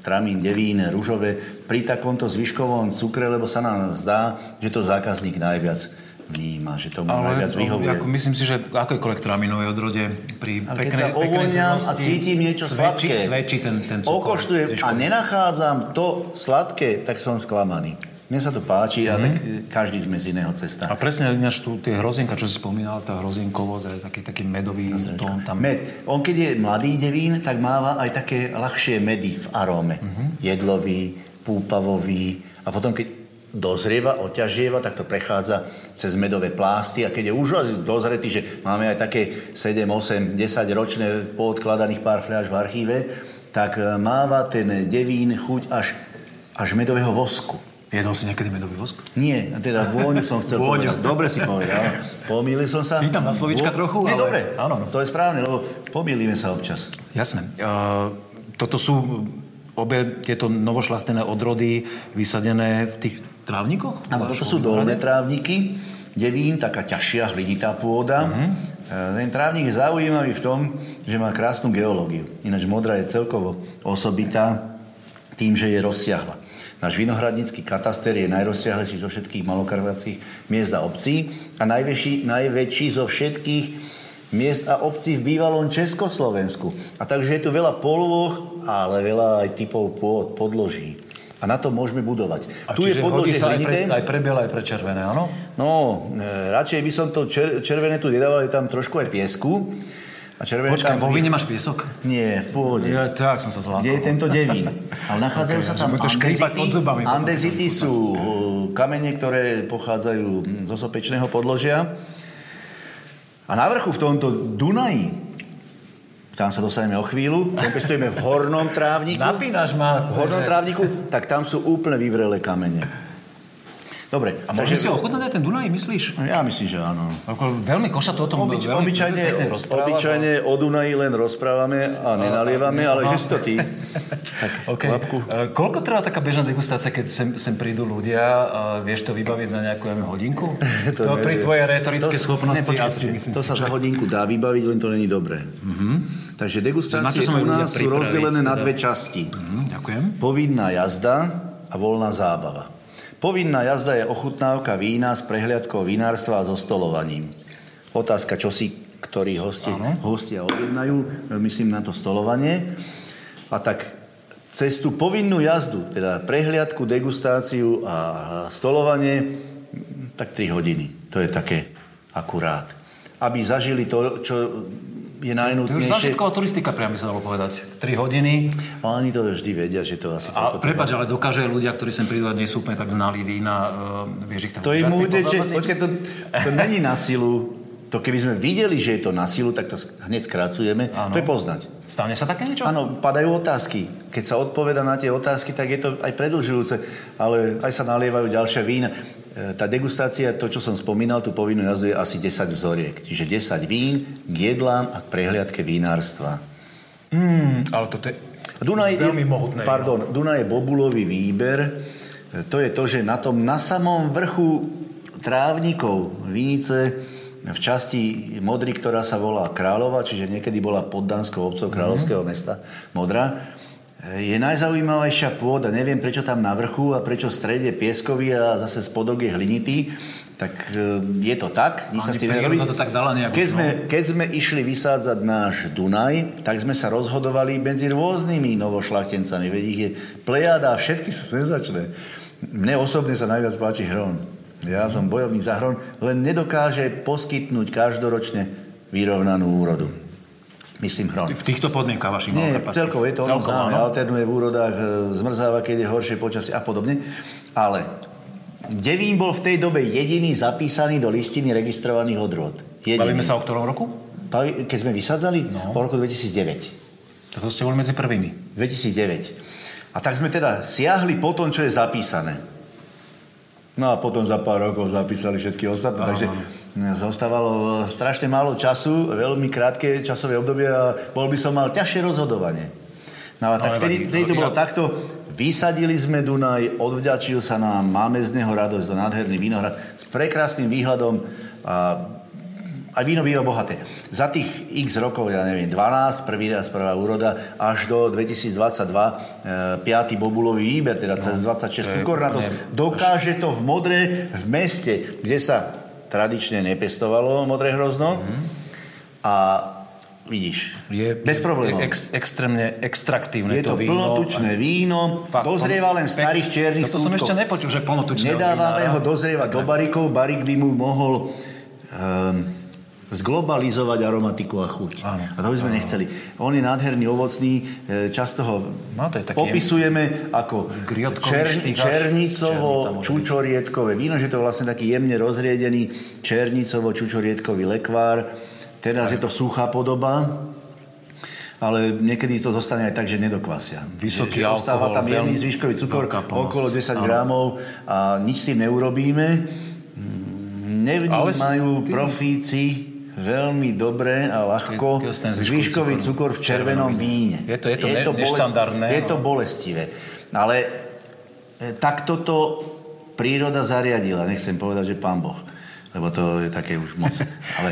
tramín, devín, rúžové pri takomto zvyškovom cukre, lebo sa nám zdá, že to zákazník najviac vníma, že tomu Ale najviac vyhovuje. Ako, myslím si, že akékoľvek traminové odrode pri Ale peknej, keď sa a cítim niečo svedčí, sladké, svedčí ten, ten cukor. Okoštujem a nenachádzam to sladké, tak som sklamaný. Mne sa to páči mm-hmm. a tak každý sme z iného cesta. A presne ináč tu tie hrozienka, čo si spomínal, tá hrozienkovosť, taký, taký medový tón tam. Med. On keď je mladý devín, tak máva aj také ľahšie medy v aróme. Mm-hmm. Jedlový, púpavový a potom keď dozrieva, oťažieva, tak to prechádza cez medové plásty a keď je už dozretý, že máme aj také 7, 8, 10 ročné poodkladaných pár fľaš v archíve, tak e, máva ten devín chuť až, až medového vosku. Jedol si niekedy medový vosk? Nie, teda vôňu som chcel povedať. Dobre si povedal. Pomýlil som sa. Pýtam na slovička Vô... trochu, Nie, ale... dobre. Áno, no. To je správne, lebo pomýlime sa občas. Jasné. Uh, toto sú obe tieto novošlachtené odrody vysadené v tých trávnikoch? Áno, toto sú dolné trávniky. Devín, taká ťažšia hlinitá pôda. Uh-huh. Ten trávnik je zaujímavý v tom, že má krásnu geológiu. Ináč modrá je celkovo osobitá tým, že je rozsiahla. Náš vinohradnícky kataster je najrozsiahlejší zo všetkých malokarvatských miest a obcí a najväčší, najväčší zo všetkých miest a obcí v bývalom Československu. A takže je tu veľa polôch, ale veľa aj typov pôd, podloží. A na to môžeme budovať. A tu je podložie sa aj pre, aj pre biele, aj pre červené, áno? No, e, radšej by som to čer, červené tu nedával, je tam trošku aj piesku. A červené Počkaj, vo víne máš piesok? Nie, v pôvode. Ja, tak som sa zlákol. Kde je tento devín? Ale nachádzajú okay, sa tam to andezity. Zubami, andezity sú uh, kamene, ktoré pochádzajú zo sopečného podložia. A na vrchu v tomto Dunaji tam sa dostaneme o chvíľu, pestujeme v hornom trávniku. Napínaš ma. V hornom trávniku, tak tam sú úplne vyvrelé kamene. Dobre. A môžeme si ochutnať aj ten Dunaj, myslíš? Ja myslím, že áno. Veľmi košato o tom Obyč, veľmi obyčajne, obyčajne o Dunaji len rozprávame a nenalievame, ale že si to ty. tak, okay. Lapku. Uh, koľko trvá taká bežná degustácia, keď sem, sem prídu ľudia a vieš to vybaviť za nejakú neviem, hodinku? to no, pri tvojej retorické schopnosti ne, asi myslím To si, sa že... za hodinku dá vybaviť, len to není dobré. Uh-huh. Takže degustácie u nás sú rozdelené na dve časti. Uh-huh, ďakujem. Povinná jazda a voľná zábava. Povinná jazda je ochutnávka vína s prehliadkou vinárstva a so stolovaním. Otázka, čo si ktorí hosti, hostia objednajú, myslím na to stolovanie. A tak cez tú povinnú jazdu, teda prehliadku, degustáciu a stolovanie, tak 3 hodiny. To je také akurát. Aby zažili to, čo je najnutnejšie... Zážitková turistika, priam by sa dalo povedať. 3 hodiny. A oni to vždy vedia, že to asi... A prepáč, ale dokáže ľudia, ktorí sem prídu a nie sú úplne tak znali vína, uh, vieš ich tam... To im uteče, počkaj, to, to není na silu. To keby sme videli, že je to na silu, tak to hneď skracujeme. Ano. To je poznať. Stane sa také niečo? Áno, padajú otázky. Keď sa odpoveda na tie otázky, tak je to aj predlžujúce, ale aj sa nalievajú ďalšie vína. E, tá degustácia, to, čo som spomínal, tú povinnú jazdu je asi 10 vzoriek. Čiže 10 vín k jedlám a k prehliadke vinárstva. Mm, ale toto je Dunaj veľmi mohutné. Pardon, Dunaj je bobulový výber. E, to je to, že na tom, na samom vrchu trávnikov vinice v časti Modry, ktorá sa volá Králova, čiže niekedy bola poddanskou obcov kráľovského mm-hmm. mesta Modra, je najzaujímavejšia pôda. Neviem, prečo tam na vrchu a prečo v strede pieskový a zase spodok je hlinitý. Tak e, je to tak. Nič sa s tým to tak dala nejako, keď, sme, keď sme išli vysádzať náš Dunaj, tak sme sa rozhodovali medzi rôznymi novošlachtencami. Veď ich je plejada a všetky sú senzačné. Mne osobne sa najviac páči Hron. Ja som bojovník za Hron, len nedokáže poskytnúť každoročne vyrovnanú úrodu myslím hron. V týchto podmienkach vašich Nie, celkovo je to celkovo, známe, alternuje v úrodách, e, zmrzáva, keď je horšie počasie a podobne. Ale Devín bol v tej dobe jediný zapísaný do listiny registrovaných odrôd. Jediný. Bavíme sa o ktorom roku? Keď sme vysadzali? No. Po roku 2009. Tak to ste boli medzi prvými. 2009. A tak sme teda siahli po tom, čo je zapísané. No a potom za pár rokov zapísali všetky ostatné, takže zostávalo strašne málo času, veľmi krátke časové obdobie a bol by som mal ťažšie rozhodovanie. No a tak No, vtedy, nevadí. vtedy to bolo Ja- takto, vysadili sme Dunaj, odvďačil sa nám, máme z neho radosť, to nádherný vínohrad s prekrásnym výhľadom a aj víno býva bohaté. Za tých x rokov, ja neviem, 12, prvý raz prvá úroda, až do 2022, e, piatý bobulový výber, teda cez 26 to je cukornatosť. Dokáže to v modre, v meste, kde sa tradične nepestovalo modré hrozno. A vidíš, Je, bez problémov. Je ex, extrémne extraktívne Je to víno. plnotučné víno, Fakt, dozrieva len v starých čiernych Toto som ešte nepočul, že plnotučné Nedávame ho dozrievať do barikov, barik by mu mohol um, zglobalizovať aromatiku a chuť. Áno. A to by sme nechceli. On je nádherný, ovocný, e, často ho No, to je taký popisujeme ako čer, štýkaš. Černica černicovo môže byť. čučoriedkové víno, že to je vlastne taký jemne rozriedený černicovo čučoriedkový lekvár. Teraz je to suchá podoba, ale niekedy to zostane aj tak, že nedokvasia. Vysoký že, že alkohol, tam jemný zvyškový cukor, okolo 10 Áno. gramov a nič s tým neurobíme. Nevnímajú Ale profíci veľmi dobre a ľahko zvyškový cukor v červenom víne. Je to- je to ne- neštandardné, Je to no. bolestivé. Ale e, takto to príroda zariadila. Nechcem povedať, že pán Boh, lebo to je také už moc. Ale,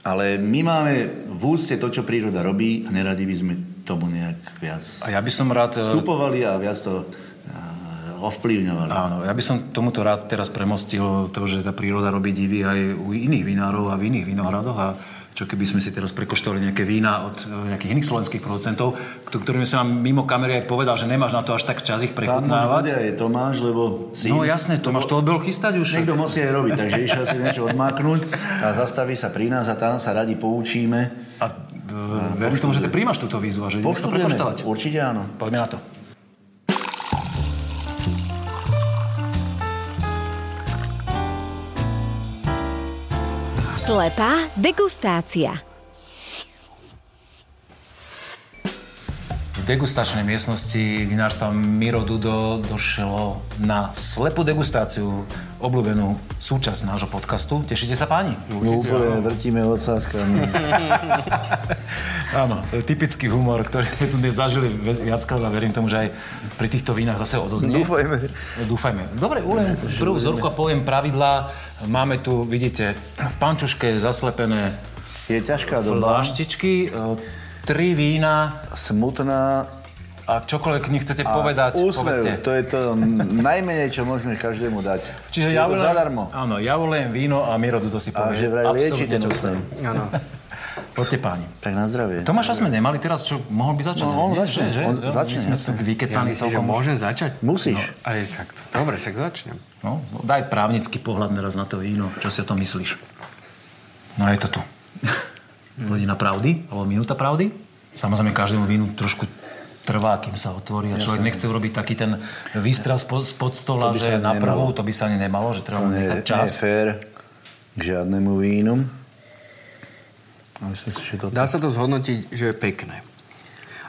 ale my máme v úcte to, čo príroda robí a neradi by sme tomu nejak viac A ja by som rád... e, vstupovali a viac to ovplyvňovali. Áno, ja by som tomuto rád teraz premostil to, že tá príroda robí divy aj u iných vinárov a v iných vinohradoch a čo keby sme si teraz prekoštovali nejaké vína od e, nejakých iných slovenských producentov, kto- ktorým som vám mimo kamery aj povedal, že nemáš na to až tak čas ich Tam prechutnávať. aj Tomáš, lebo si... No jasné, Tomáš to odbehol chystať už. Niekto musí aj robiť, takže išiel si niečo odmáknuť a zastaví sa pri nás a tam sa radi poučíme. A e, verím tomu, že ty príjmaš túto výzvu že ideš to prekoštovať. Určite áno. Poďme na to. Slepá degustácia. V degustačnej miestnosti vinárstva Miro Dudo došlo na slepú degustáciu, obľúbenú súčasť nášho podcastu. Tešíte sa páni? No úplne vrtíme ocáskami. Áno, typický humor, ktorý sme tu dnes zažili viackrát a verím tomu, že aj pri týchto vínach zase odoznie. Dúfajme. Dúfajme. Dobre, ulen prvú vzorku a poviem pravidlá. Máme tu, vidíte, v pančuške zaslepené Je ťažká doba, fláštičky, e, tri vína smutná a čokoľvek nechcete a povedať, úsmev. povedzte. To je to najmenej, čo môžeme každému dať. Čiže je ja to volejem, zadarmo. Áno, ja volejem víno a Miro Dudo si A povie. že vraj lieči ten úsmev. Áno. Poďte páni. Tak na zdravie. Tomáša sme nemali teraz, čo mohol by začať? No, on nie? začne, Že- on začne, My sme Ja vykecaní že celkom. už. môžem začať? Musíš. Aj takto. Dobre, však začnem. No, daj právnický pohľad teraz na to víno. Čo si o tom myslíš? No je to tu. Hodina pravdy, alebo minúta pravdy. Samozrejme, každému vínu trošku trvá, kým sa otvorí a človek nechce urobiť taký ten výstrel spod, stola, To že ani na prvú, nemalo. to by sa ani nemalo, že treba To nechať čas. fér k žiadnemu vínu. A myslím si, že to Dá sa to zhodnotiť, že je pekné.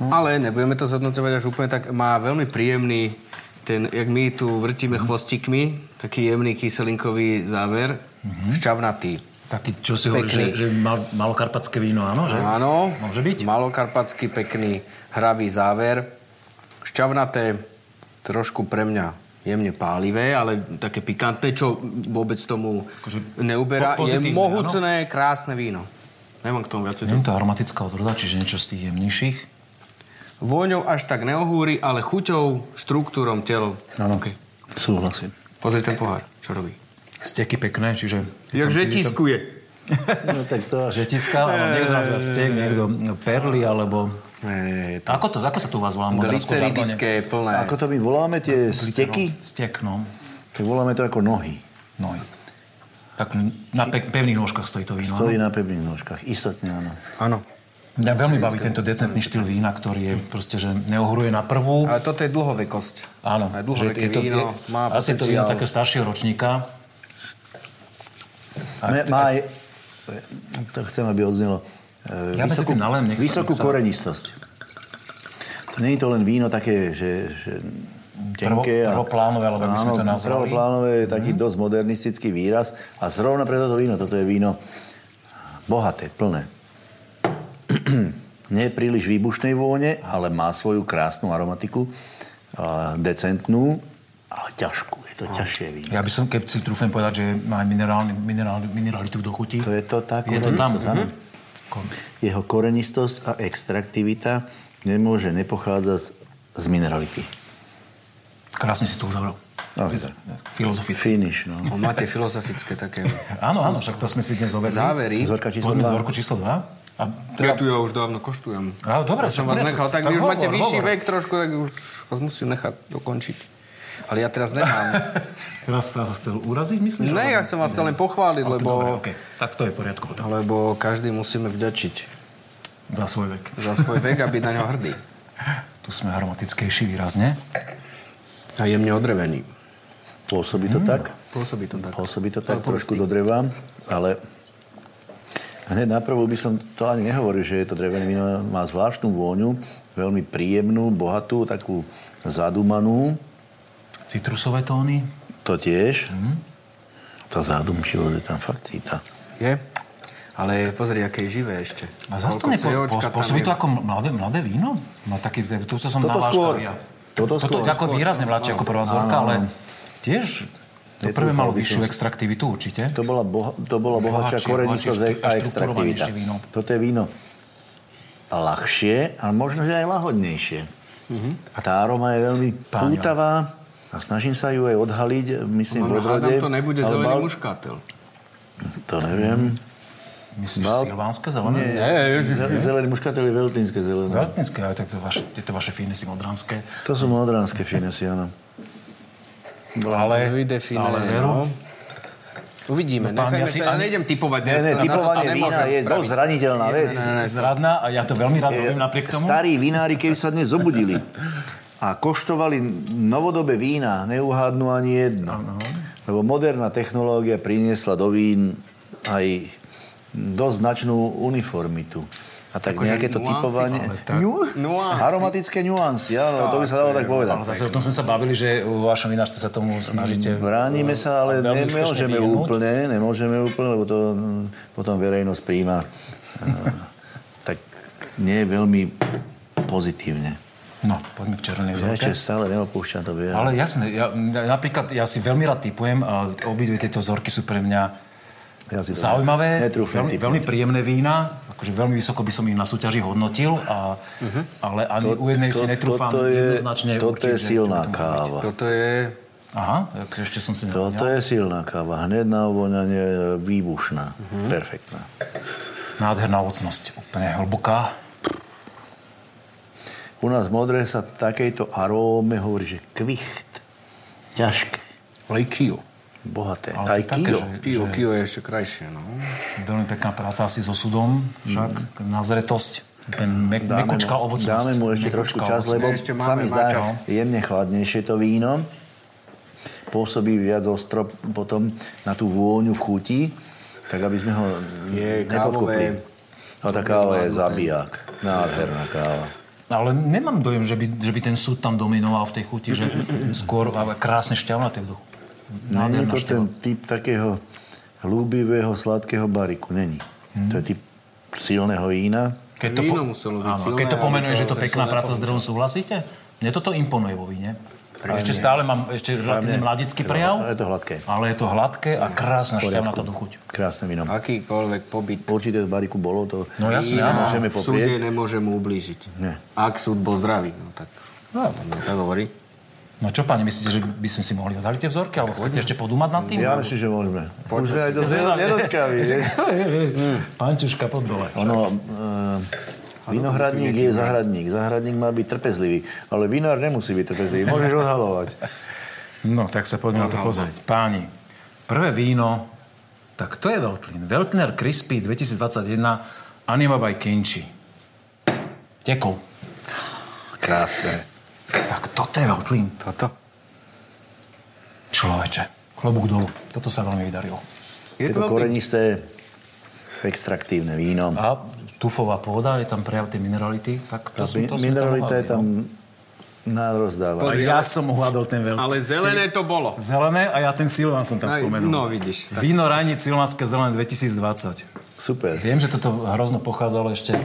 Ale nebudeme to zhodnotovať až úplne tak. Má veľmi príjemný, ten, jak my tu vrtíme chvostikmi, taký jemný kyselinkový záver, šťavnatý. Taký, čo si hovorí, že, že mal, malokarpatské víno, áno? Že? Áno. Môže byť? Malokarpatský pekný hravý záver. Šťavnaté, trošku pre mňa jemne pálivé, ale také pikantné, čo vôbec tomu Akože neuberá. po- Je mohutné, krásne víno. Nemám k tomu viac. Nie je to aromatická odroda, čiže niečo z tých jemnejších. Vôňou až tak neohúri, ale chuťou, štruktúrom, telom. Áno, Okay. súhlasím. Pozri ten pohár, čo robí. Steky pekné, čiže... Jak žetiskuje. No tak to. Žetiska, ale niekto nazýva stek, niekto perly, alebo... Je to Ako to, ako sa tu u vás volá? glyceridické, plné. Ako to my voláme, tie steky? Stek, no. Tak voláme to ako nohy. no. Tak na pe- pevných nôžkach stojí to víno. Stojí áno? na pevných nožkách. Istotne áno. Áno. Mňa veľmi baví tento decentný štýl vína, ktorý je proste, že neohuruje na prvú. Ale toto je dlhovekosť. Áno, Aj dlhoveké je to, víno je, má asi je to víno potenciál. takého staršieho ročníka. Má, má aj, to chcem, aby odznelo, e, Ja medzi tým nalem, nech vysokú sa- korenistosť. To nie je to len víno také, že, že tenké. Prvo- prvoplánové, alebo by sme to nazvali. Prvoplánové je taký dosť modernistický výraz. A zrovna pre toto víno, toto je víno bohaté, plné. Nie príliš výbušnej vône, ale má svoju krásnu aromatiku, a decentnú, ale ťažkú. Je to ťažšie víno. Ja by som, keď si trúfem povedať, že má minerálny, minerálny, mineralitu v dochuti. To je to tak. Je to tam. áno. Mhm. Jeho korenistosť a extraktivita nemôže nepochádzať z minerality. Krásne si to uzavrel. Naozaj. Filozoficky. Finish, no. No, máte filozofické také Áno, áno, však to sme si dnes overili. závery. Zorka číslo Poďme 2. vzorku číslo 2. A Ja tu ja už dávno koštujem. Á, dobre, Ja som vás nechal, tak, Tak vy už hovor, máte vyšší hovor. vek trošku, tak už vás musím nechať dokončiť. Ale ja teraz nemám. Teraz sa chcel uraziť, myslíš? ne, ja chcem vás len pochváliť, Dobre, lebo, okay. Tak to je v poriadku. potom. lebo každý musíme vďačiť Za svoj vek. za svoj vek a byť na ňo hrdý. Tu sme aromatickejší výrazne. A jemne odrevený. Pôsobí Mm. to tak? Pôsobí to tak. Pôsobí to tak Ale trošku do dreva, ale hneď naprvu by som to ani nehovoril, že je to drevené víno. Má zvláštnu vôňu, veľmi príjemnú, bohatú, takú zadumanú. Citrusové tóny. To tiež. Mm. Tá zádumčivosť je tam fakt cíta. Je? Ale pozri, aké je živé ešte. A zase to nepo, po, pôsobí je. to ako mladé, mladé víno? Má taký, to, to som Toto navážkal skôr. ja. Toto Toto skôr. ako výrazne mladšie ako prvá zorka, ale tiež to prvé Netrúfal malo vyššiu extraktivitu určite. To bola, boha, to bola bohatšia korenistosť bohatšie, a extraktivita. víno. Toto je víno ľahšie, ale možno, že aj lahodnejšie. Mhm. A tá aroma je veľmi Páňo. pútavá a snažím sa ju aj odhaliť, myslím, v Mám, odrode. to nebude zelený bal- muškátel. To neviem. Myslíš Bal- silvánske zelené? Nie, ze- zelený muškatel je veľtínske zelené. Veľtínske, ale tak to vaše, tieto vaše finesy modranské. To sú modránske finesy, áno. Ale, Vydefiné, ale veru, no. Uvidíme, No, pán, ja si sa, ja nejdem typovať. Nie, nie, na toto typovanie vína je spraviť. dosť zraniteľná vec. zradná a ja to veľmi rád robím napriek tomu. Starí vinári, keby sa dnes zobudili a koštovali novodobé vína, neuhádnu ani jedno. Lebo moderná technológia priniesla do vín aj dosť značnú uniformitu. A tak Akože nejaké to nuancy, typovanie... tak- Nu- Nuancy. Aromatické nuancy, áno, to by sa dalo tak povedať. Ale zase o tom sme sa bavili, že vo vašom vinárstve sa tomu snažíte... Bránime sa, ale nemôžeme úplne, nemôžeme úplne, lebo to mm, potom verejnosť príjma eh, tak nie veľmi pozitívne. No, poďme k červenej Ja zorke. ešte stále neopúšťam to vie. Ale jasné, ja, ja, napríklad ja si veľmi rád typujem a obidve tieto vzorky sú pre mňa Ja si to zaujímavé, veľmi, typovať. veľmi príjemné vína, akože veľmi vysoko by som ich na súťaži hodnotil, a, ale ani u jednej si netrúfam toto je, jednoznačne toto určiť, je silná to káva. Toto je... Aha, tak ešte som si Toto nevedel. je silná káva. Hneď na uvoňanie výbušná. Perfektná. Nádherná ovocnosť, úplne hlboká. U nás v modré sa takejto aróme hovorí, že kvicht. Ťažké. Ale kio. Bohaté. Ale Aj také, kio. že- Kio, kio je ešte krajšie, no. Veľmi pekná práca asi so sudom, však na zretosť. Úplne me- Dáme mekučká mu, ovocnosť. dáme mu ešte trošku čas, lebo Ešte sa mi zdá jemne chladnejšie to víno. Pôsobí viac ostro potom na tú vôňu v chuti, tak aby sme ho Je nepodkopli. kávové. A tá káva je zabijak. Nádherná káva. Ale nemám dojem, že by, že by ten súd tam dominoval v tej chuti, že skôr ale krásne šťavnaté v duchu. Není to šťava. ten typ takého ľúbivého, sladkého bariku. Není. To je typ silného vína. Keď to, byť áno, keď to pomenuje, to- že to pekná práca s drevom, súhlasíte? Mne toto imponuje vo víne. Ešte stále mám ešte relatívne mladický prejav. Je to hladké. Ale je to hladké a krásna šťavnatá do chuť. Krásne víno. Akýkoľvek pobyt Určite v bariku bolo to. No jasne, áno. Môžeme v súde poprieť. nemôže mu ublížiť. Nie. Ak súd bol zdravý, no tak... No, tak hovorí. No čo, páni, myslíte, že by sme si mohli odhaliť tie vzorky? Alebo chcete ešte podúmať nad tým? Ja myslím, že môžeme. Už sme aj dosť nedočkaví. vieš. Pančuška pod dole. Ono, e, vinohradník je zahradník. Zahradník má byť trpezlivý. Ale vinár nemusí byť trpezlivý. Môžeš odhalovať. No, tak sa poďme na to pozrieť. Páni, prvé víno, tak to je Veltlin. Veltliner Crispy 2021 Anima by Kinchi. Tekov. Krásne. Tak toto je Veltlin. Toto? Človeče, klobúk dolu. Toto sa veľmi vydarilo. Je to korenisté, extraktívne víno. A tufová pôda, je tam prejav tej minerality. Tak to, som, to mineralita je no. tam Na rozdáva. Ja som uhádol ten veľký. Ale zelené to bolo. Zelené a ja ten Silvan som tam Aj, spomenul. no, vidíš, tak. Víno Rajnic Silvanské zelené 2020. Super. Viem, že toto hrozno pochádzalo ešte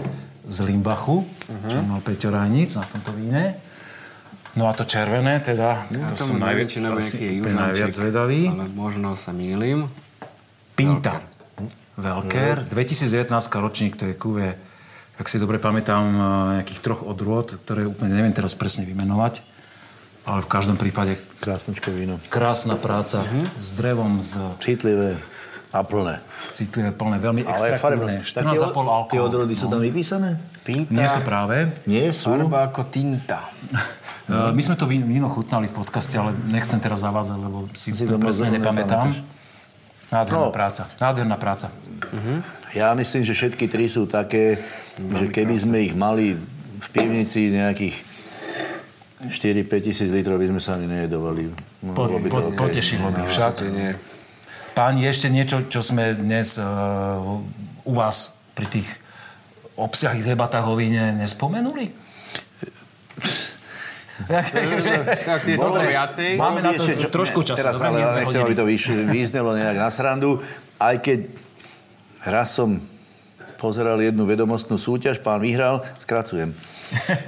z Limbachu, uh-huh. čo mal Peťo Rajnic na tomto víne. No a to červené, teda, Ja to som najvi- južanček, najviac zvedavý. Ale možno sa mýlim. Pinta. Velker. 2019 ročník, to je kuve, ak si dobre pamätám, eh, nejakých troch odrôd, ktoré úplne neviem teraz presne vymenovať. Ale v každom prípade Krásnočké víno. krásna práca s drevom, s Citlivé a plné. citlivé, plné, veľmi Ale extraktívne. 14,5 Tie alkohol. odrody sú tam vypísané? Pinta. Nie sú práve. Nie sú. Farba ako tinta. Uh, My sme to víno chutnali v podcaste, ale nechcem teraz zavádzať, lebo si, Si to presne nepamätám. Nádherná No. práca. Nádherná práca. Ja myslím, že všetky tri sú také, že keby sme ich mali v pivnici nejakých 4-5 tisíc litrov, by sme sa ani nejedovali. No, Po, by po, okej. potešilo by však. Nie. Páni, ešte niečo, čo sme dnes uh, u vás pri tých obsiahlých debatách o víne nespomenuli? Tak je to Dobre. viacej. Máme na to čo- trošku času. Teraz, Dobre, ale nechcem, aby to vyš, význelo nejak na srandu. Aj keď raz som pozeral jednu vedomostnú súťaž, pán vyhral, skracujem.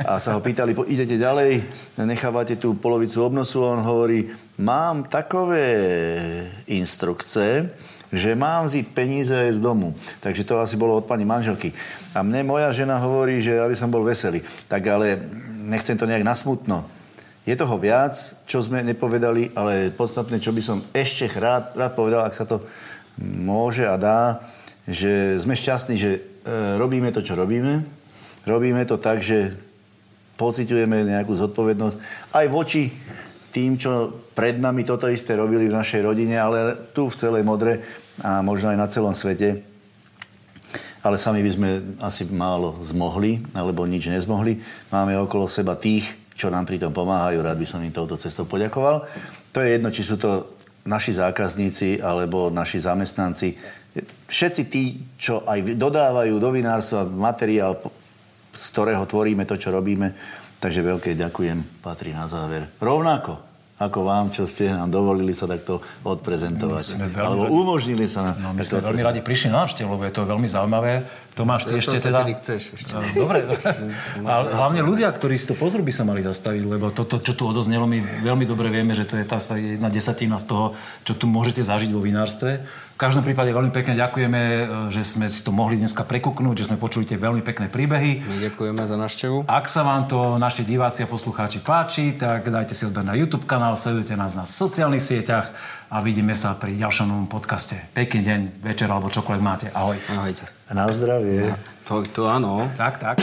A sa ho pýtali, po- idete ďalej, nechávate tú polovicu obnosu, a on hovorí, mám takové instrukce, že mám ziť peníze aj z domu. Takže to asi bolo od pani manželky. A mne moja žena hovorí, že aby som bol veselý. Tak ale nechcem to nejak nasmutno. Je toho viac, čo sme nepovedali, ale podstatné, čo by som ešte rád, rád povedal, ak sa to môže a dá, že sme šťastní, že e, robíme to, čo robíme. Robíme to tak, že pociťujeme nejakú zodpovednosť aj voči tým, čo pred nami toto isté robili v našej rodine, ale tu v celej Modre a možno aj na celom svete. Ale sami by sme asi málo zmohli, alebo nič nezmohli. Máme okolo seba tých, čo nám pri tom pomáhajú. Rád by som im touto cestou poďakoval. To je jedno, či sú to naši zákazníci alebo naši zamestnanci. Všetci tí, čo aj dodávajú do vinárstva materiál, z ktorého tvoríme to, čo robíme. Takže veľké ďakujem, patrí na záver. Rovnako ako vám, čo ste nám dovolili sa takto odprezentovať. Alebo radi. umožnili sa No, my sme veľmi radi prišli na návštevu, lebo je to veľmi zaujímavé. Tomáš, ty To ešte teda... chceš ešte. Dobre, ale hlavne ľudia, ktorí si to pozrú, by sa mali zastaviť, lebo toto, čo tu odoznelo, my veľmi dobre vieme, že to je tá jedna desatina z toho, čo tu môžete zažiť vo vinárstve. V každom prípade veľmi pekne ďakujeme, e, že sme si to mohli dneska prekuknúť, že sme počuli tie veľmi pekné príbehy. My ďakujeme za návštevu. Ak sa vám to, naši diváci a poslucháči, páči, tak dajte si odber na YouTube kanál, sledujte nás na sociálnych sieťach a vidíme sa pri ďalšom novom podcaste. Pekný deň, večer alebo čokoľvek máte. Ahoj. Ahojte. Na zdravie. To, to áno. Tak, tak.